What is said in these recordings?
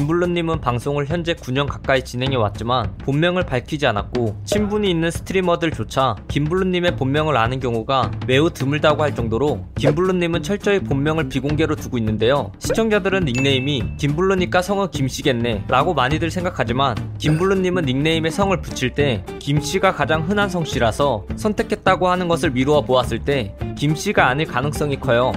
김블루님은 방송을 현재 9년 가까이 진행해 왔지만 본명을 밝히지 않았고 친분이 있는 스트리머들조차 김블루님의 본명을 아는 경우가 매우 드물다고 할 정도로 김블루님은 철저히 본명을 비공개로 두고 있는데요. 시청자들은 닉네임이 김블루니까 성은 김씨겠네 라고 많이들 생각하지만 김블루님은 닉네임에 성을 붙일 때 김씨가 가장 흔한 성씨라서 선택했다고 하는 것을 미루어 보았을 때 김씨가 아닐 가능성이 커요.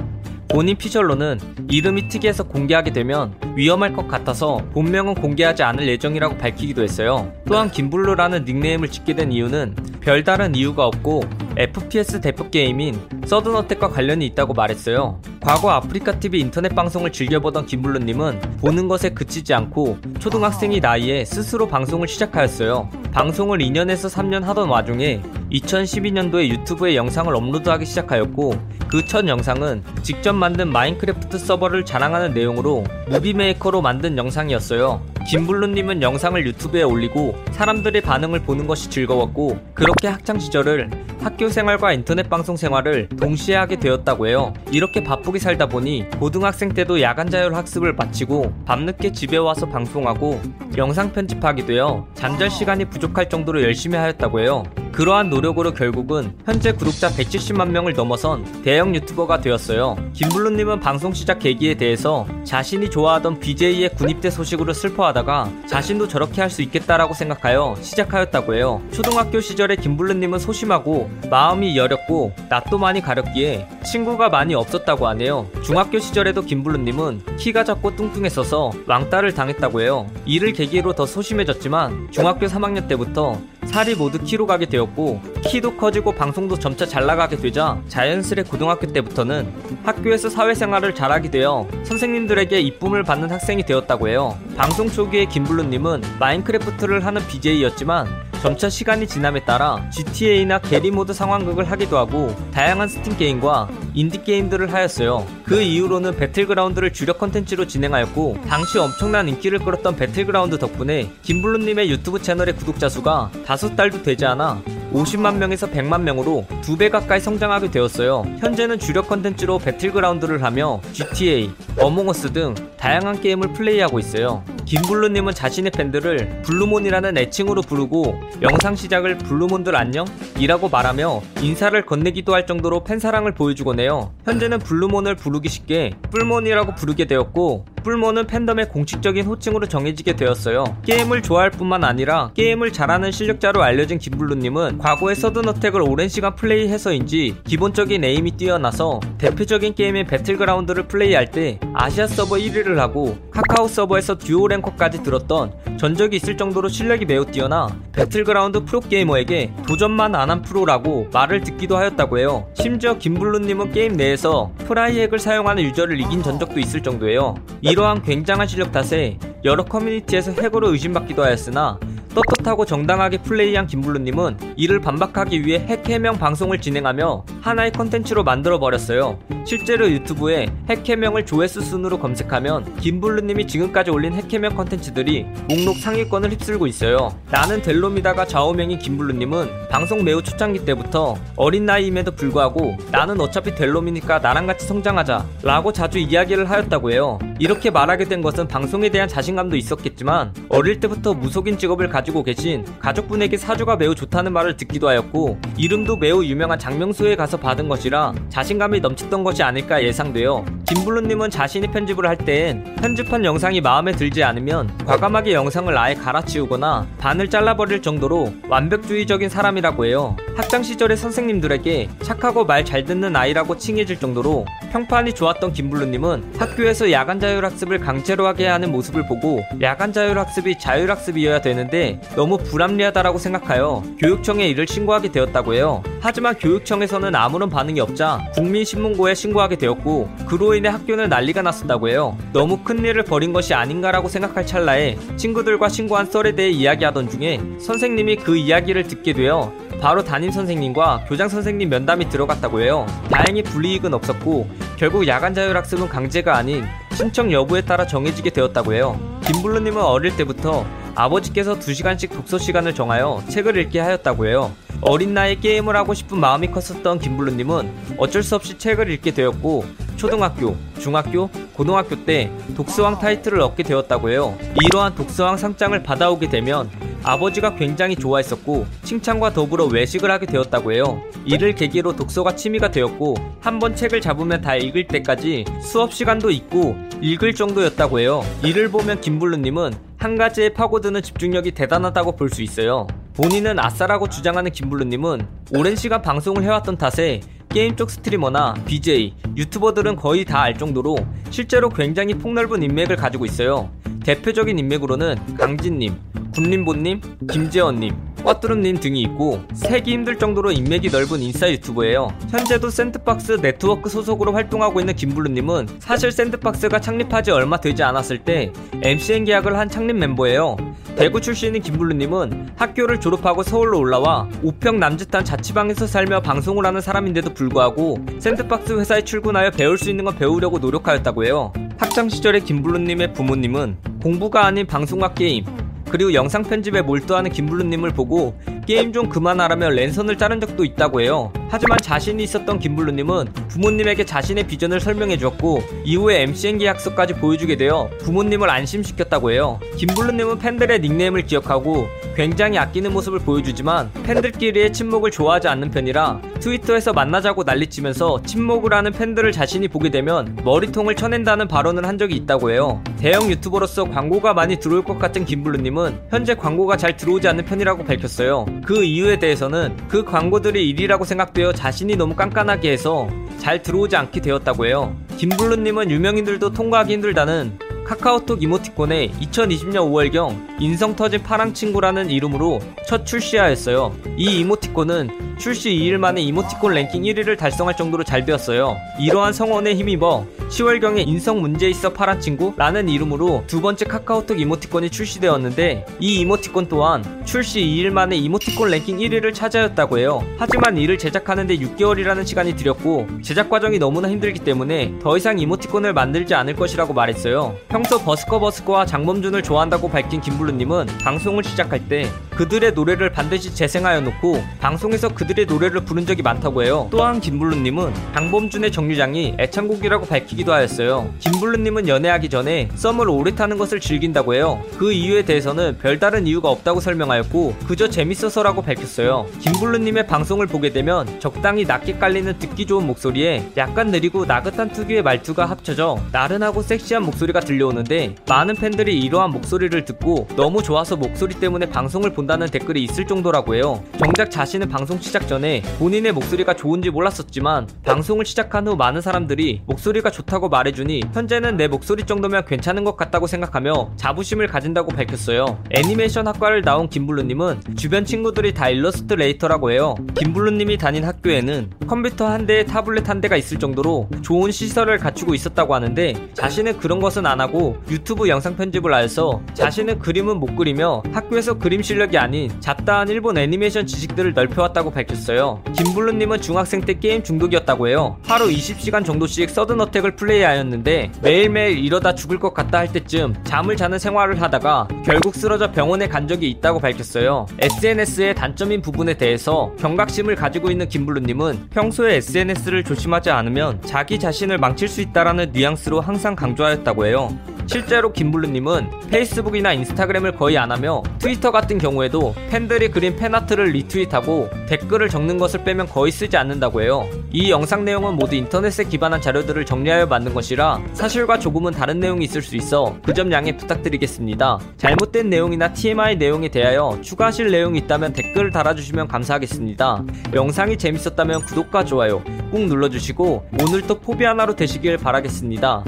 본인 피셜로는 이름이 특이해서 공개하게 되면 위험할 것 같아서 본명은 공개하지 않을 예정이라고 밝히기도 했어요. 또한 김블루라는 닉네임을 짓게 된 이유는 별다른 이유가 없고 FPS 대표 게임인 서든어택과 관련이 있다고 말했어요. 과거 아프리카TV 인터넷 방송을 즐겨보던 김블루님은 보는 것에 그치지 않고 초등학생이 나이에 스스로 방송을 시작하였어요. 방송을 2년에서 3년 하던 와중에 2012년도에 유튜브에 영상을 업로드하기 시작하였고 그 첫 영상은 직접 만든 마인크래프트 서버를 자랑하는 내용으로 무비메이커로 만든 영상이었어요. 김블루님은 영상을 유튜브에 올리고 사람들의 반응을 보는 것이 즐거웠고 그렇게 학창 시절을 학교 생활과 인터넷 방송 생활을 동시에 하게 되었다고 해요. 이렇게 바쁘게 살다 보니 고등학생 때도 야간 자율 학습을 마치고 밤늦게 집에 와서 방송하고 영상 편집하게 되어 잠잘 시간이 부족 할 정도로 열심히 하였다고 해요. 그러한 노력으로 결국은 현재 구독자 170만 명을 넘어선 대형 유튜버가 되었어요. 김블루님은 방송 시작 계기에 대해서 자신이 좋아하던 BJ의 군입대 소식으로 슬퍼하다가 자신도 저렇게 할 수 있겠다라고 생각하여 시작하였다고 해요. 초등학교 시절에 김블루님은 소심하고 마음이 여렸고 낯도 많이 가렸기에 친구가 많이 없었다고 하네요. 중학교 시절에도 김블루님은 키가 작고 뚱뚱했어서 왕따를 당했다고 해요. 이를 계기로 더 소심해졌지만 중학교 3학년 때부터 살이 모두 키로 가게 되었고 키도 커지고 방송도 점차 잘 나가게 되자 자연스레 고등학교 때부터는 학교에서 사회생활을 잘하게 되어 선생님들에게 이쁨을 받는 학생이 되었다고 해요. 방송 초기에 김블루님은 마인크래프트를 하는 BJ였지만 점차 시간이 지남에 따라 GTA나 게리모드 상황극을 하기도 하고 다양한 스팀 게임과 인디 게임들을 하였어요. 그 이후로는 배틀그라운드를 주력 컨텐츠로 진행하였고 당시 엄청난 인기를 끌었던 배틀그라운드 덕분에 김블루님의 유튜브 채널의 구독자 수가 다섯 달도 되지 않아 50만 명에서 100만 명으로 두 배 가까이 성장하게 되었어요. 현재는 주력 컨텐츠로 배틀그라운드를 하며 GTA, 어몽어스 등 다양한 게임을 플레이하고 있어요. 김블루님은 자신의 팬들을 블루몬이라는 애칭으로 부르고 영상 시작을 블루몬들 안녕? 이라고 말하며 인사를 건네기도 할 정도로 팬사랑을 보여주곤 해요. 현재는 블루몬을 부르기 쉽게 뿔몬이라고 부르게 되었고 뿔몬은 팬덤의 공식적인 호칭으로 정해지게 되었어요. 게임을 좋아할 뿐만 아니라 게임을 잘하는 실력자로 알려진 김블루님은 과거에 서든어택을 오랜 시간 플레이해서인지 기본적인 aim이 뛰어나서 대표적인 게임인 배틀그라운드를 플레이할 때 아시아 서버 1위를 하고 카카오 서버에서 듀오 랭커까지 들었던 전적이 있을 정도로 실력이 매우 뛰어나 배틀그라운드 프로게이머에게 도전만 안 한 프로라고 말을 듣기도 하였다고 해요. 심지어 김블루님은 게임 내에서 private핵을 사용하는 유저를 이긴 전적도 있을 정도예요. 이러한 굉장한 실력 탓에 여러 커뮤니티에서 핵으로 의심받기도 하였으나 떳떳하고 정당하게 플레이한 김블루님은 이를 반박하기 위해 핵 해명 방송을 진행하며 하나의 컨텐츠로 만들어 버렸어요. 실제로 유튜브에 핵 해명을 조회수 순으로 검색하면 김블루님이 지금까지 올린 핵 해명 컨텐츠들이 목록 상위권을 휩쓸고 있어요. 나는 될 놈이다가 좌우명인 김블루님은 방송 매우 초창기 때부터 어린 나이임에도 불구하고 나는 어차피 될 놈이니까 나랑 같이 성장하자 라고 자주 이야기를 하였다고 해요. 이렇게 말하게 된 것은 방송에 대한 자신감도 있었겠지만 어릴 때부터 무속인 직업을 가지고 계신 가족분에게 사주가 매우 좋다는 말을 듣기도 하였고 이름도 매우 유명한 장명수에 가서 받은 것이라 자신감이 넘쳤던 것이 아닐까 예상되어 김블루님은 자신이 편집을 할 때엔 편집한 영상이 마음에 들지 않으면 과감하게 영상을 아예 갈아치우거나 반을 잘라버릴 정도로 완벽주의적인 사람이라고 해요. 학창 시절의 선생님들에게 착하고 말 잘 듣는 아이라고 칭해질 정도로 평판이 좋았던 김블루님은 학교에서 야간 자율학습을 강제로 하게 하는 모습을 보고 야간 자율학습이 자율학습이어야 되는데 너무 불합리하다라고 생각하여 교육청에 이를 신고하게 되었다고 해요. 하지만 교육청에서는 아무런 반응이 없자 국민신문고에 신고하게 되었고 그로 인해 학교는 난리가 났었다고 해요. 너무 큰 일을 벌인 것이 아닌가라고 생각할 찰나에 친구들과 신고한 썰에 대해 이야기하던 중에 선생님이 그 이야기를 듣게 되어 바로 담임 선생님과 교장 선생님 면담이 들어갔다고 해요. 다행히 불이익은 없었고 결국 야간 자율학습은 강제가 아닌 신청 여부에 따라 정해지게 되었다고 해요. 김블루님은 어릴 때부터 아버지께서 2시간씩 독서 시간을 정하여 책을 읽게 하였다고 해요. 어린 나이에 게임을 하고 싶은 마음이 컸었던 김블루님은 어쩔 수 없이 책을 읽게 되었고 초등학교, 중학교, 고등학교 때 독서왕 타이틀을 얻게 되었다고 해요. 이러한 독서왕 상장을 받아오게 되면 아버지가 굉장히 좋아했었고 칭찬과 더불어 외식을 하게 되었다고 해요. 이를 계기로 독서가 취미가 되었고 한 번 책을 잡으면 다 읽을 때까지 수업 시간도 있고 읽을 정도였다고 해요. 이를 보면 김블루님은 한 가지에 파고드는 집중력이 대단하다고 볼 수 있어요. 본인은 아싸라고 주장하는 김블루님은 오랜 시간 방송을 해왔던 탓에 게임 쪽 스트리머나 BJ, 유튜버들은 거의 다 알 정도로 실제로 굉장히 폭넓은 인맥을 가지고 있어요. 대표적인 인맥으로는 강진님, 군림보님, 김재원님, 꽈뚜룹님 등이 있고 세기 힘들 정도로 인맥이 넓은 인싸 유튜버예요. 현재도 샌드박스 네트워크 소속으로 활동하고 있는 김블루님은 사실 샌드박스가 창립한 지 얼마 되지 않았을 때 MCN 계약을 한 창립 멤버예요. 대구 출신인 김블루님은 학교를 졸업하고 서울로 올라와 오 평 남짓한 자취방에서 살며 방송을 하는 사람인데도 불구하고 샌드박스 회사에 출근하여 배울 수 있는 건 배우려고 노력하였다고 해요. 학창 시절에 김블루님의 부모님은 공부가 아닌 방송과 게임, 그리고 영상 편집에 몰두하는 김블루님을 보고 게임 좀 그만하라며 랜선을 자른 적도 있다고 해요. 하지만 자신이 있었던 김블루님은 부모님에게 자신의 비전을 설명해 주었고 이후에 MCN 계약서까지 보여주게 되어 부모님을 안심시켰다고 해요. 김블루님은 팬들의 닉네임을 기억하고 굉장히 아끼는 모습을 보여주지만 팬들끼리의 침묵을 좋아하지 않는 편이라 트위터에서 만나자고 난리치면서 침묵을 하는 팬들을 자신이 보게 되면 머리통을 쳐낸다는 발언을 한 적이 있다고 해요. 대형 유튜버로서 광고가 많이 들어올 것 같은 김블루님은 현재 광고가 잘 들어오지 않는 편이라고 밝혔어요. 그 이유에 대해서는 그 광고들이 일이라고 생각되어 자신이 너무 깐깐하게 해서 잘 들어오지 않게 되었다고 해요. 김블루님은 유명인들도 통과하기 힘들다는 카카오톡 이모티콘에 2020년 5월경 인성 터진 파랑 친구라는 이름으로 첫 출시하였어요. 이 이모티콘은 출시 2일 만에 이모티콘 랭킹 1위를 달성할 정도로 잘 되었어요. 이러한 성원에 힘입어 10월경에 인성 문제 있어 파랑 친구 라는 이름으로 두 번째 카카오톡 이모티콘이 출시되었는데 이 이모티콘 또한 출시 2일 만에 이모티콘 랭킹 1위를 차지하였다고 해요. 하지만 이를 제작하는데 6개월이라는 시간이 들였고 제작 과정이 너무나 힘들기 때문에 더 이상 이모티콘을 만들지 않을 것이라고 말했어요. 평소 버스커 버스커와 장범준을 좋아한다고 밝힌 김블루님은 방송을 시작할 때 그들의 노래를 반드시 재생하여 놓고 방송에서 그들의 노래를 부른 적이 많다고 해요. 또한 김블루님은 장범준의 정류장이 애창곡이라고 밝히기도 하였어요. 김블루님은 연애하기 전에 썸을 오래 타는 것을 즐긴다고 해요. 그 이유에 대해서는 별다른 이유가 없다고 설명하였고 그저 재밌어서라고 밝혔어요. 김블루님의 방송을 보게 되면 적당히 낮게 깔리는 듣기 좋은 목소리에 약간 느리고 나긋한 특유의 말투가 합쳐져 나른하고 섹시한 목소리가 들려 오는데 많은 팬들이 이러한 목소리를 듣고 너무 좋아서 목소리 때문에 방송을 본다는 댓글이 있을 정도라고 해요. 정작 자신은 방송 시작 전에 본인의 목소리가 좋은지 몰랐었지만 방송을 시작한 후 많은 사람들이 목소리가 좋다고 말해주니 현재는 내 목소리 정도면 괜찮은 것 같다고 생각하며 자부심을 가진다고 밝혔어요. 애니메이션 학과를 나온 김블루님은 주변 친구들이 다 일러스트레이터라고 해요. 김블루님이 다닌 학교에는 컴퓨터 한 대에 타블렛 한 대가 있을 정도로 좋은 시설을 갖추고 있었다고 하는데 자신은 그런 것은 안 하고 유튜브 영상 편집을 하여서 자신은 그림은 못 그리며 학교에서 그림 실력이 아닌 잡다한 일본 애니메이션 지식들을 넓혀왔다고 밝혔어요. 김블루님은 중학생 때 게임 중독이었다고 해요. 하루 20시간 정도씩 서든어택을 플레이하였는데 매일매일 이러다 죽을 것 같다 할 때쯤 잠을 자는 생활을 하다가 결국 쓰러져 병원에 간 적이 있다고 밝혔어요. SNS의 단점인 부분에 대해서 경각심을 가지고 있는 김블루님은 평소에 SNS를 조심하지 않으면 자기 자신을 망칠 수 있다라는 뉘앙스로 항상 강조하였다고 해요. 실제로 김블루님은 페이스북이나 인스타그램을 거의 안 하며 트위터 같은 경우에도 팬들이 그린 팬아트를 리트윗하고 댓글을 적는 것을 빼면 거의 쓰지 않는다고 해요. 이 영상 내용은 모두 인터넷에 기반한 자료들을 정리하여 만든 것이라 사실과 조금은 다른 내용이 있을 수 있어 그 점 양해 부탁드리겠습니다. 잘못된 내용이나 TMI 내용에 대하여 추가하실 내용이 있다면 댓글을 달아주시면 감사하겠습니다. 영상이 재밌었다면 구독과 좋아요 꾹 눌러주시고 오늘도 포비 하나로 되시길 바라겠습니다.